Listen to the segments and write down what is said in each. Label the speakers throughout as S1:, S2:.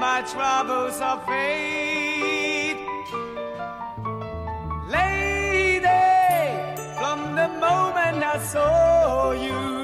S1: my troubles are fate. Lady, from the moment I saw you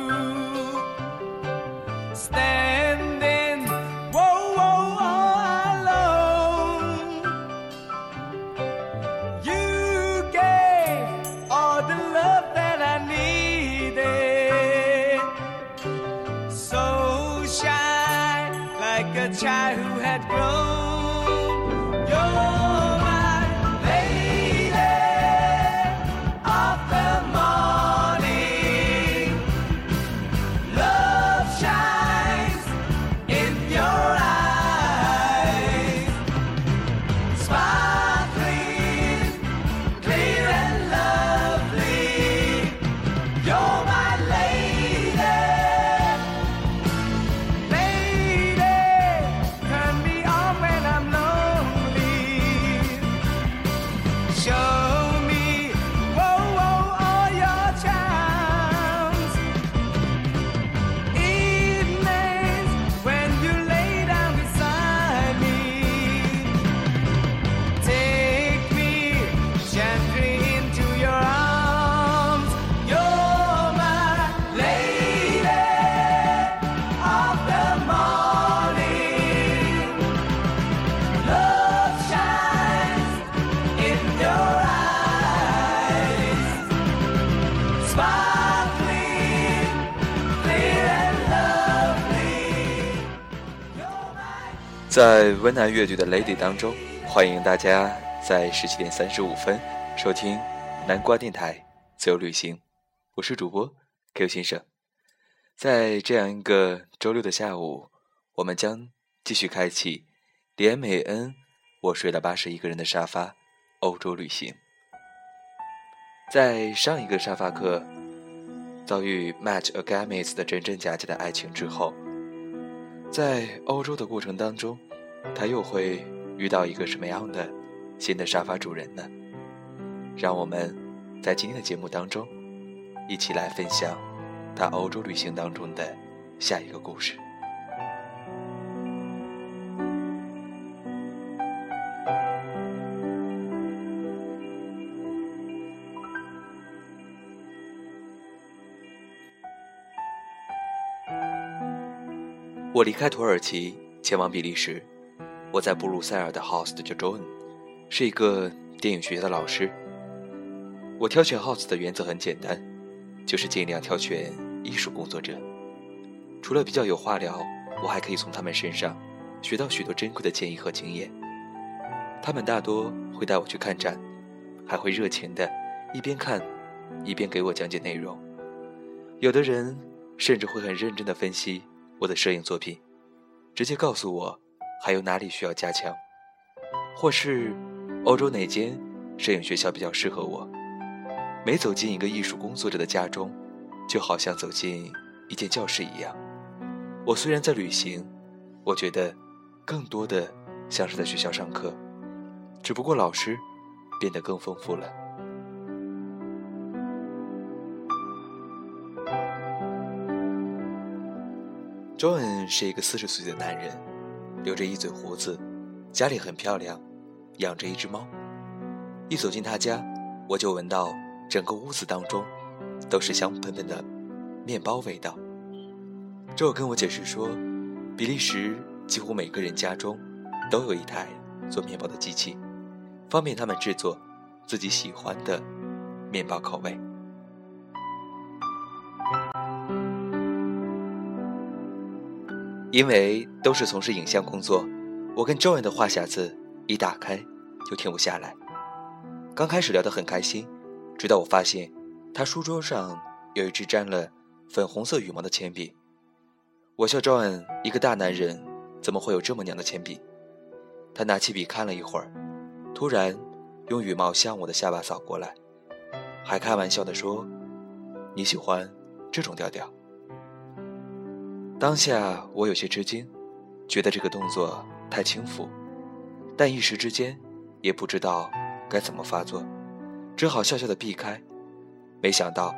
S2: 在温暖乐队的 Lady 当中，欢迎大家在十七点三十五分收听南瓜电台自由旅行，我是主播 Q 先生。在这样一个周六的下午，我们将继续开启连美恩我睡了八十一个人的沙发欧洲旅行。在上一个沙发客遭遇 Match Agamis 的真真假假的爱情之后，在欧洲的过程当中，他又会遇到一个什么样的新的沙发主人呢？让我们在今天的节目当中，一起来分享他欧洲旅行当中的下一个故事。我离开土耳其前往比利时，我在布鲁塞尔的 host 叫 John，是一个电影学校的老师。我挑选 house 的原则很简单，就是尽量挑选艺术工作者。除了比较有话聊，我还可以从他们身上学到许多珍贵的建议和经验。他们大多会带我去看展，还会热情的一边看，一边给我讲解内容。有的人甚至会很认真的分析我的摄影作品，直接告诉我还有哪里需要加强，或是欧洲哪间摄影学校比较适合我。每走进一个艺术工作者的家中，就好像走进一间教室一样。我虽然在旅行，我觉得更多的像是在学校上课，只不过老师变得更丰富了。John 是一个四十岁的男人，留着一嘴胡子，家里很漂亮，养着一只猫。一走进他家，我就闻到整个屋子当中都是香喷喷的面包味道。这跟我解释说，比利时几乎每个人家中都有一台做面包的机器，方便他们制作自己喜欢的面包口味。因为都是从事影像工作，我跟 Joan 的话匣子一打开就停不下来。刚开始聊得很开心，直到我发现他书桌上有一支沾了粉红色羽毛的铅笔。我笑 Joan 一个大男人怎么会有这么娘的铅笔？他拿起笔看了一会儿，突然用羽毛向我的下巴扫过来，还开玩笑地说：“你喜欢这种调调？”当下我有些吃惊，觉得这个动作太轻浮，但一时之间也不知道该怎么发作，只好笑笑的避开。没想到，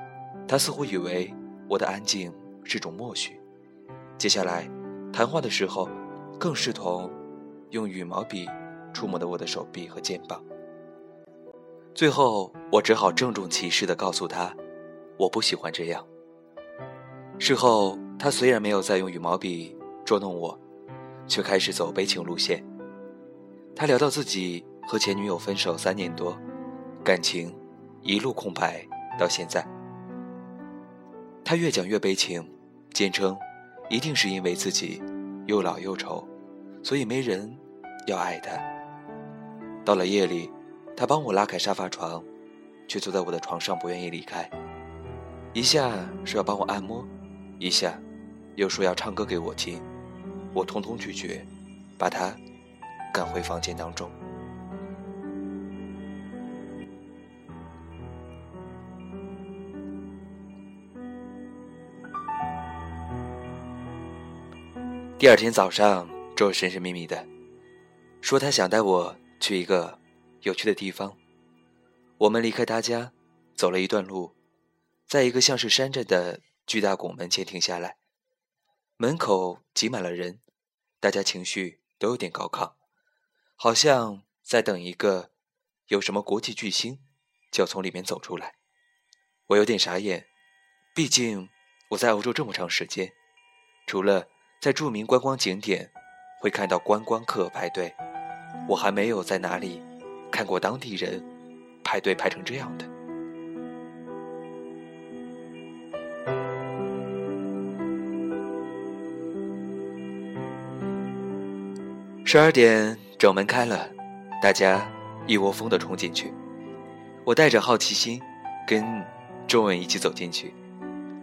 S2: 他似乎以为我的安静是种默许，接下来谈话的时候更视同用羽毛笔触摸的我的手臂和肩膀。最后，我只好郑重其事地告诉他，我不喜欢这样。事后，他虽然没有再用羽毛笔捉弄我，却开始走悲情路线。他聊到自己和前女友分手三年多，感情一路空白到现在。他越讲越悲情，坚称一定是因为自己又老又丑，所以没人要爱他。到了夜里，他帮我拉开沙发床，却坐在我的床上不愿意离开。一下说要帮我按摩，一下又说要唱歌给我听，我通通拒绝，把他赶回房间当中。第二天早上，周神神秘秘的说他想带我去一个有趣的地方。我们离开他家，走了一段路，在一个像是山寨的巨大拱门前停下来。门口挤满了人，大家情绪都有点高亢，好像在等一个有什么国际巨星就要从里面走出来。我有点傻眼，毕竟我在欧洲这么长时间，除了。在著名观光景点，会看到观光客排队。我还没有在哪里看过当地人排队排成这样的。十二点，整门开了，大家一窝蜂的冲进去。我带着好奇心，跟周文一起走进去。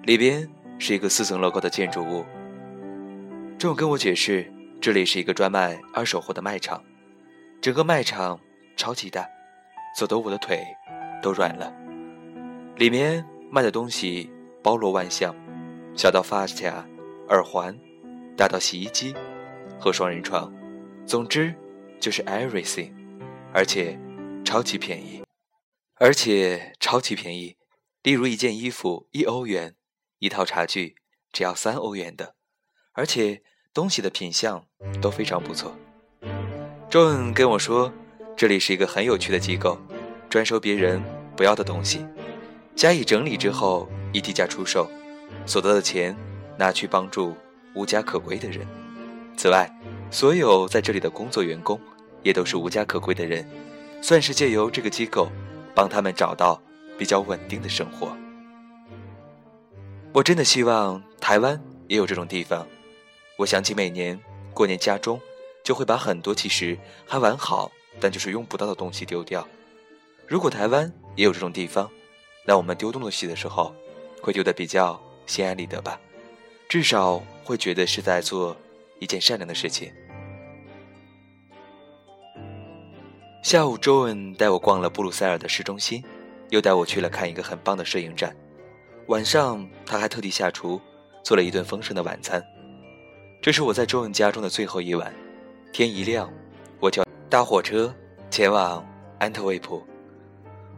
S2: 里边是一个四层楼高的建筑物。仲跟我解释，这里是一个专卖二手货的卖场，整个卖场超级大，走得我的腿都软了。里面卖的东西包罗万象，小到发卡、耳环，大到洗衣机和双人床，总之就是 everything，而且超级便宜，而且超级便宜。例如一件衣服一欧元，一套茶具只要三欧元的，而且。东西的品相都非常不错。周恩跟我说，这里是一个很有趣的机构，专收别人不要的东西，加以整理之后以低价出售，所得的钱拿去帮助无家可归的人。此外，所有在这里的工作员工也都是无家可归的人，算是借由这个机构帮他们找到比较稳定的生活。我真的希望台湾也有这种地方。我想起每年过年，家中就会把很多其实还完好，但就是用不到的东西丢掉。如果台湾也有这种地方，那我们丢东西的时候，会丢得比较心安理得吧？至少会觉得是在做一件善良的事情。下午，周恩带我逛了布鲁塞尔的市中心，又带我去了看一个很棒的摄影展。晚上，他还特地下厨做了一顿丰盛的晚餐。这是我在周恩家中的最后一晚。天一亮，我就搭火车前往安特卫普。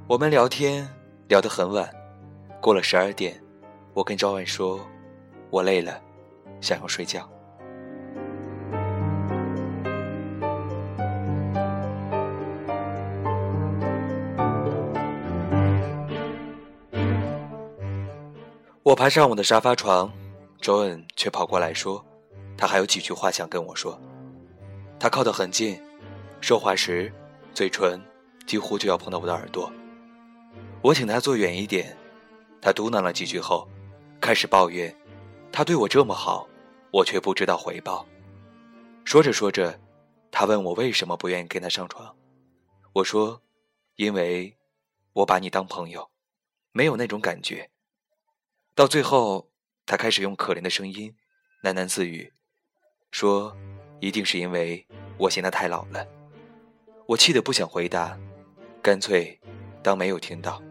S2: 我们聊天聊得很晚，过了十二点，我跟周恩说：“我累了，想要睡觉。”我爬上我的沙发床，周恩却跑过来说。他还有几句话想跟我说，他靠得很近，说话时嘴唇几乎就要碰到我的耳朵。我请他坐远一点，他嘟囔了几句后，开始抱怨他对我这么好，我却不知道回报。说着说着，他问我为什么不愿意跟他上床，我说，因为我把你当朋友，没有那种感觉。到最后，他开始用可怜的声音喃喃自语。说，一定是因为我嫌他太老了。我气得不想回答，干脆当没有听到。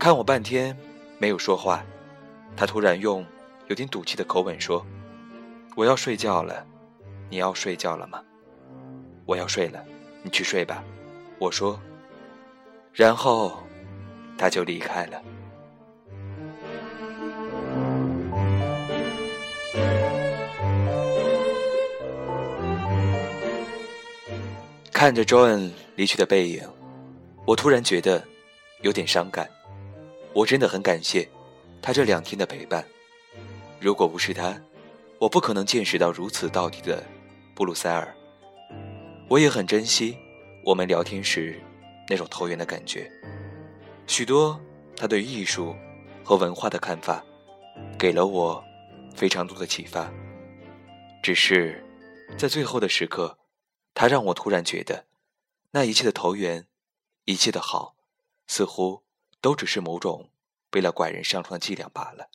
S2: 看我半天没有说话，他突然用有点赌气的口吻说：“我要睡觉了，你要睡觉了吗？”“我要睡了，你去睡吧。”我说，然后他就离开了。看着 John 离去的背影，我突然觉得有点伤感。我真的很感谢他这两天的陪伴。如果不是他，我不可能见识到如此到底的布鲁塞尔。我也很珍惜我们聊天时那种投缘的感觉。许多他对艺术和文化的看法，给了我非常多的启发。只是在最后的时刻。他让我突然觉得，那一切的投缘，一切的好，似乎都只是某种为了拐人上床的伎俩罢了。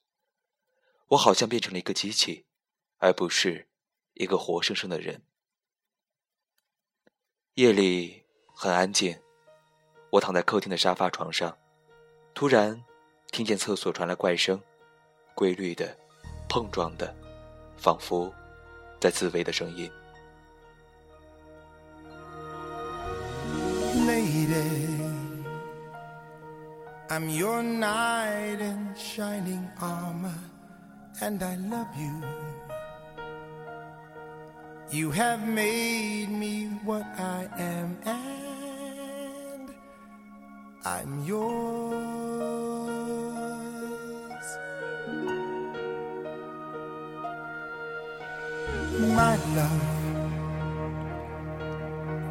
S2: 我好像变成了一个机器，而不是一个活生生的人。夜里很安静，我躺在客厅的沙发床上，突然听见厕所传来怪声，规律的、碰撞的，仿佛在自慰的声音。
S3: Lady. I'm your knight in shining armor, and I love you. You have made me what I am, and I'm yours. My love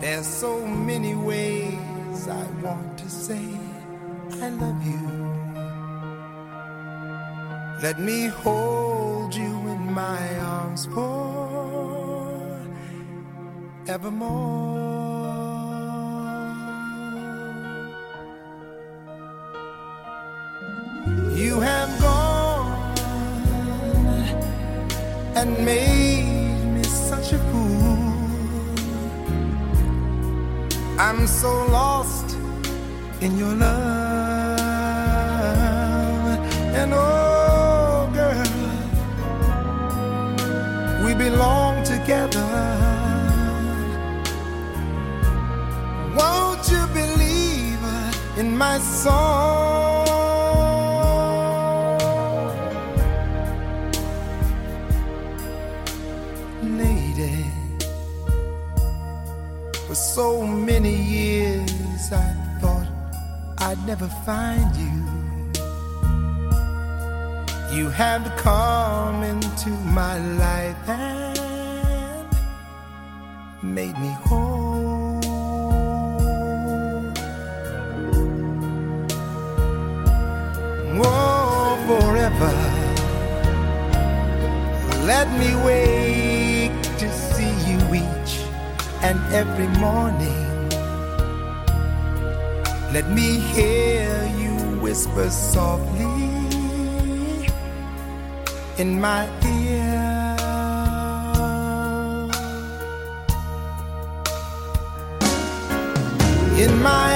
S3: there's so many ways I want to say I love you. Let me hold you in my arms for evermore. You have gone and made me such a fool. I'm so lost in your love. And oh, girl, we belong together. Won't you believe in my song? So never find you. You have come into my life and made me whole. Oh, forever. Let me wake to see you each and every morning. Let me hear you whisper softly in my ear. In my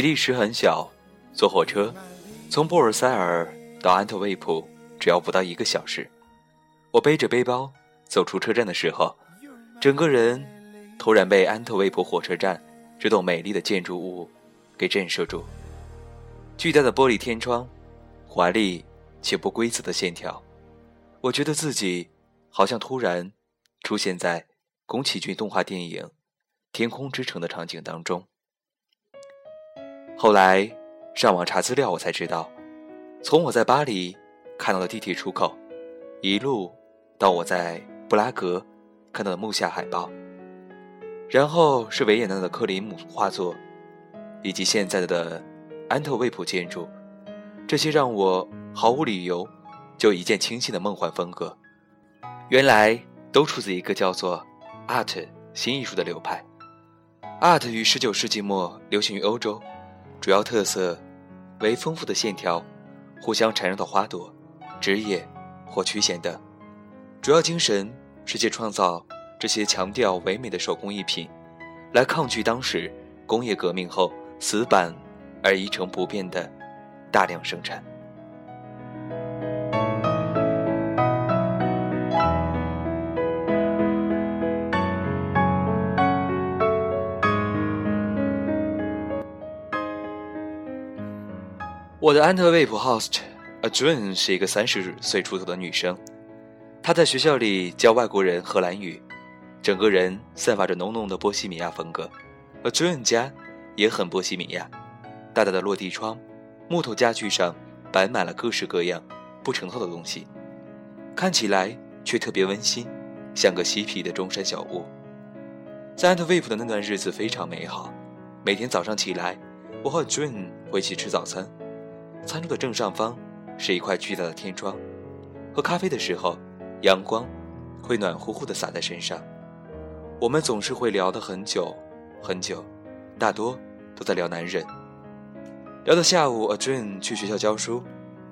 S2: 比利时很小，坐火车从布尔塞尔到安特卫普只要不到一个小时。我背着背包走出车站的时候，整个人突然被安特卫普火车站这栋美丽的建筑物给震慑住。巨大的玻璃天窗，华丽且不规则的线条，我觉得自己好像突然出现在宫崎骏动画电影《天空之城》的场景当中。后来上网查资料，我才知道，从我在巴黎看到的地铁出口，一路到我在布拉格看到的木下海报，然后是维也纳的克里姆画作，以及现在的安特卫普建筑，这些让我毫无理由就一见倾心的梦幻风格，原来都出自一个叫做 Art 新艺术的流派。Art 于19世纪末流行于欧洲。主要特色为丰富的线条、互相缠绕的花朵、枝叶或曲线等。主要精神是借创造这些强调唯美的手工艺品，来抗拒当时工业革命后死板而一成不变的大量生产。我的安特卫普 host Adrian 是一个三十岁出头的女生，她在学校里教外国人荷兰语，整个人散发着浓浓的波西米亚风格。Adrian 家也很波西米亚，大大的落地窗，木头家具上摆满了各式各样不成套的东西，看起来却特别温馨，像个嬉皮的中山小屋。在安特卫普的那段日子非常美好，每天早上起来，我和 Adrian 会一起吃早餐。餐桌的正上方是一块巨大的天窗，喝咖啡的时候，阳光会暖乎乎地洒在身上。我们总是会聊得很久很久，大多都在聊男人。聊到下午，Adrian 去学校教书，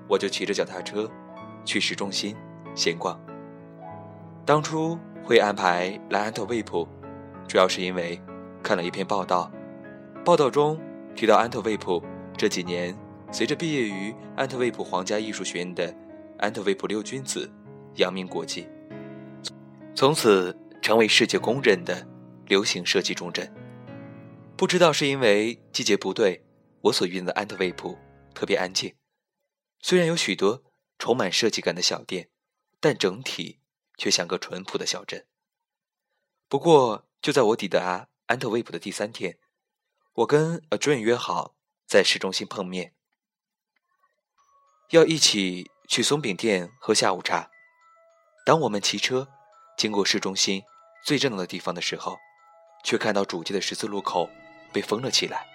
S2: 我就骑着脚踏车去市中心闲逛。当初会安排来安特卫普，主要是因为看了一篇报道，报道中提到安特卫普这几年。随着毕业于安特卫普皇家艺术学院的安特卫普六君子扬名国际，从此成为世界公认的流行设计重镇。不知道是因为季节不对，我所遇的安特卫普特别安静，虽然有许多充满设计感的小店，但整体却像个淳朴的小镇。不过，就在我抵达安特卫普的第三天，我跟 Adrian 约好在市中心碰面。要一起去松饼店喝下午茶。当我们骑车经过市中心最热闹的地方的时候，却看到主街的十字路口被封了起来，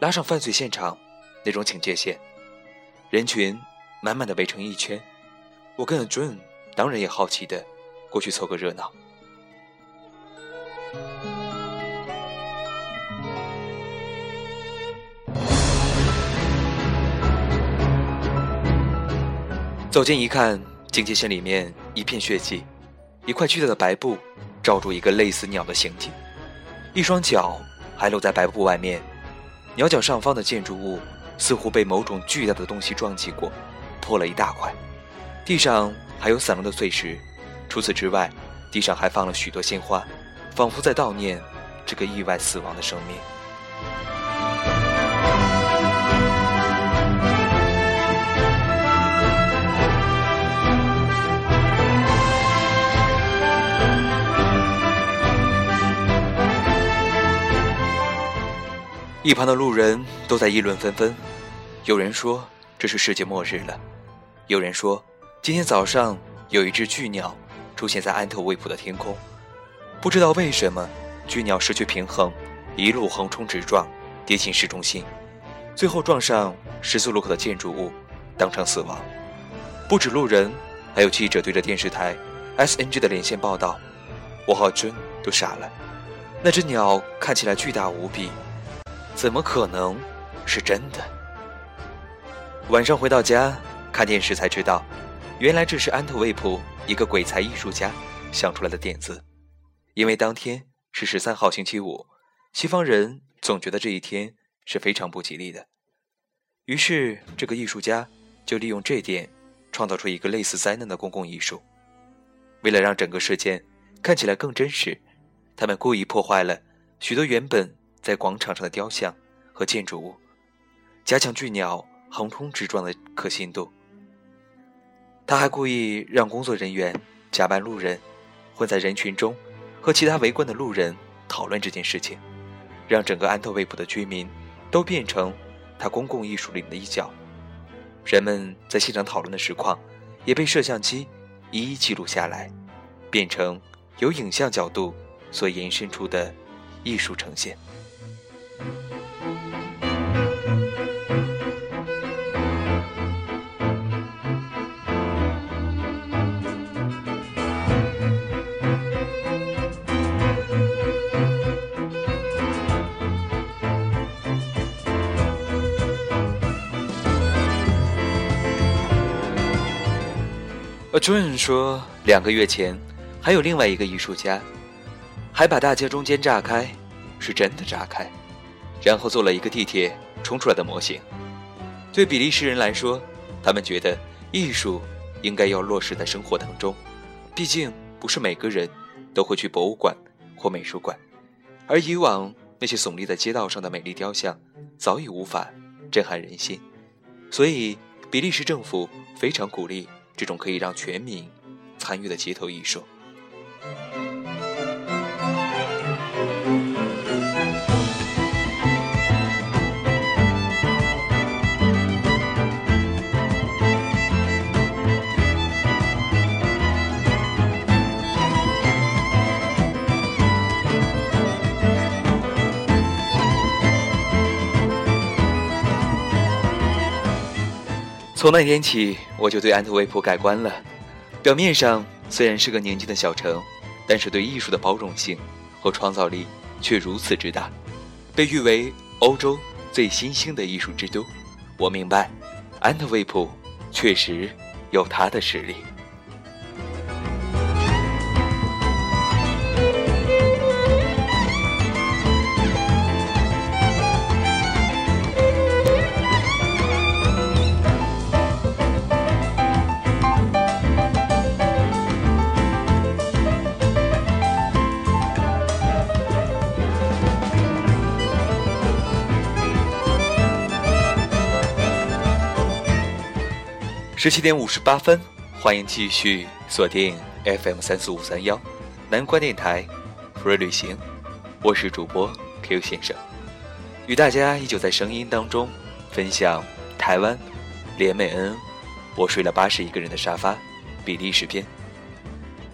S2: 拉上犯罪现场那种警戒线，人群满满的围成一圈。我跟 June 当然也好奇的过去凑个热闹。走近一看，警戒线里面一片血迹，一块巨大的白布罩住一个类似鸟的形体，一双脚还露在白布外面。鸟脚上方的建筑物似乎被某种巨大的东西撞击过，破了一大块。地上还有散落的碎石。除此之外，地上还放了许多鲜花，仿佛在悼念这个意外死亡的生命。一旁的路人都在议论纷纷，有人说这是世界末日了，有人说今天早上有一只巨鸟出现在安特卫普的天空，不知道为什么巨鸟失去平衡，一路横冲直撞，跌进市中心，最后撞上十字路口的建筑物，当场死亡。不止路人，还有记者对着电视台 SNG 的连线报道，我和尊都傻了，那只鸟看起来巨大无比。怎么可能是真的？晚上回到家看电视才知道，原来这是安特卫普一个鬼才艺术家想出来的点子。因为当天是十三号星期五，西方人总觉得这一天是非常不吉利的。于是这个艺术家就利用这点，创造出一个类似灾难的公共艺术。为了让整个事件看起来更真实，他们故意破坏了许多原本。在广场上的雕像和建筑物，加强巨鸟横冲直撞的可信度。他还故意让工作人员假扮路人，混在人群中，和其他围观的路人讨论这件事情，让整个安特卫普的居民都变成他公共艺术里的一角。人们在现场讨论的实况，也被摄像机一一记录下来，变成由影像角度所延伸出的艺术呈现。而朱恩说，两个月前还有另外一个艺术家，还把大街中间炸开，是真的炸开，然后做了一个地铁冲出来的模型。对比利时人来说，他们觉得艺术应该要落实在生活当中，毕竟不是每个人都会去博物馆或美术馆，而以往那些耸立在街道上的美丽雕像早已无法震撼人心，所以比利时政府非常鼓励。这种可以让全民参与的街头艺术。从那天起，我就对安特卫普改观了。表面上虽然是个年轻的小城，但是对艺术的包容性和创造力却如此之大，被誉为欧洲最新兴的艺术之都。我明白，安特卫普确实有它的实力。十七点五十八分，欢迎继续锁定 FM 三四五三幺南关电台，free 旅行，我是主播 Q 先生，与大家依旧在声音当中分享台湾连美恩，我睡了八十一个人的沙发，比利时篇，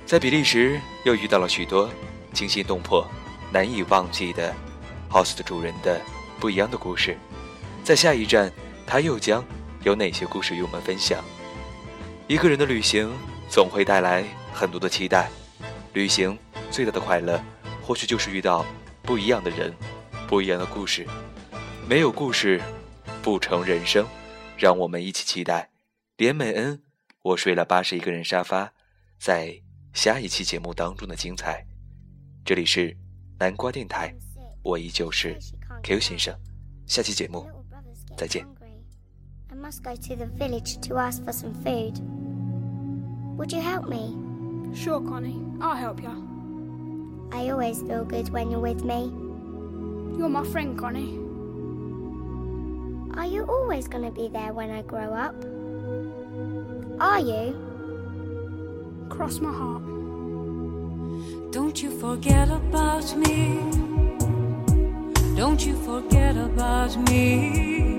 S2: 在比利时又遇到了许多惊心动魄、难以忘记的 house 的主人的不一样的故事，在下一站他又将。有哪些故事与我们分享？一个人的旅行总会带来很多的期待，旅行最大的快乐，或许就是遇到不一样的人，不一样的故事。没有故事，不成人生。让我们一起期待连美恩，我睡了八十一个人沙发，在下一期节目当中的精彩。这里是南瓜电台，我依旧是 Q 先生。下期节目再见。
S4: I must go to the village to ask for some food. Would you help me?
S5: Sure, Connie. I'll help you.
S4: I always feel good when you're with me.
S5: You're my friend, Connie.
S4: Are you always going to be there when I grow up? Are you?
S5: Cross my heart.
S6: Don't you forget about me. Don't you forget about me.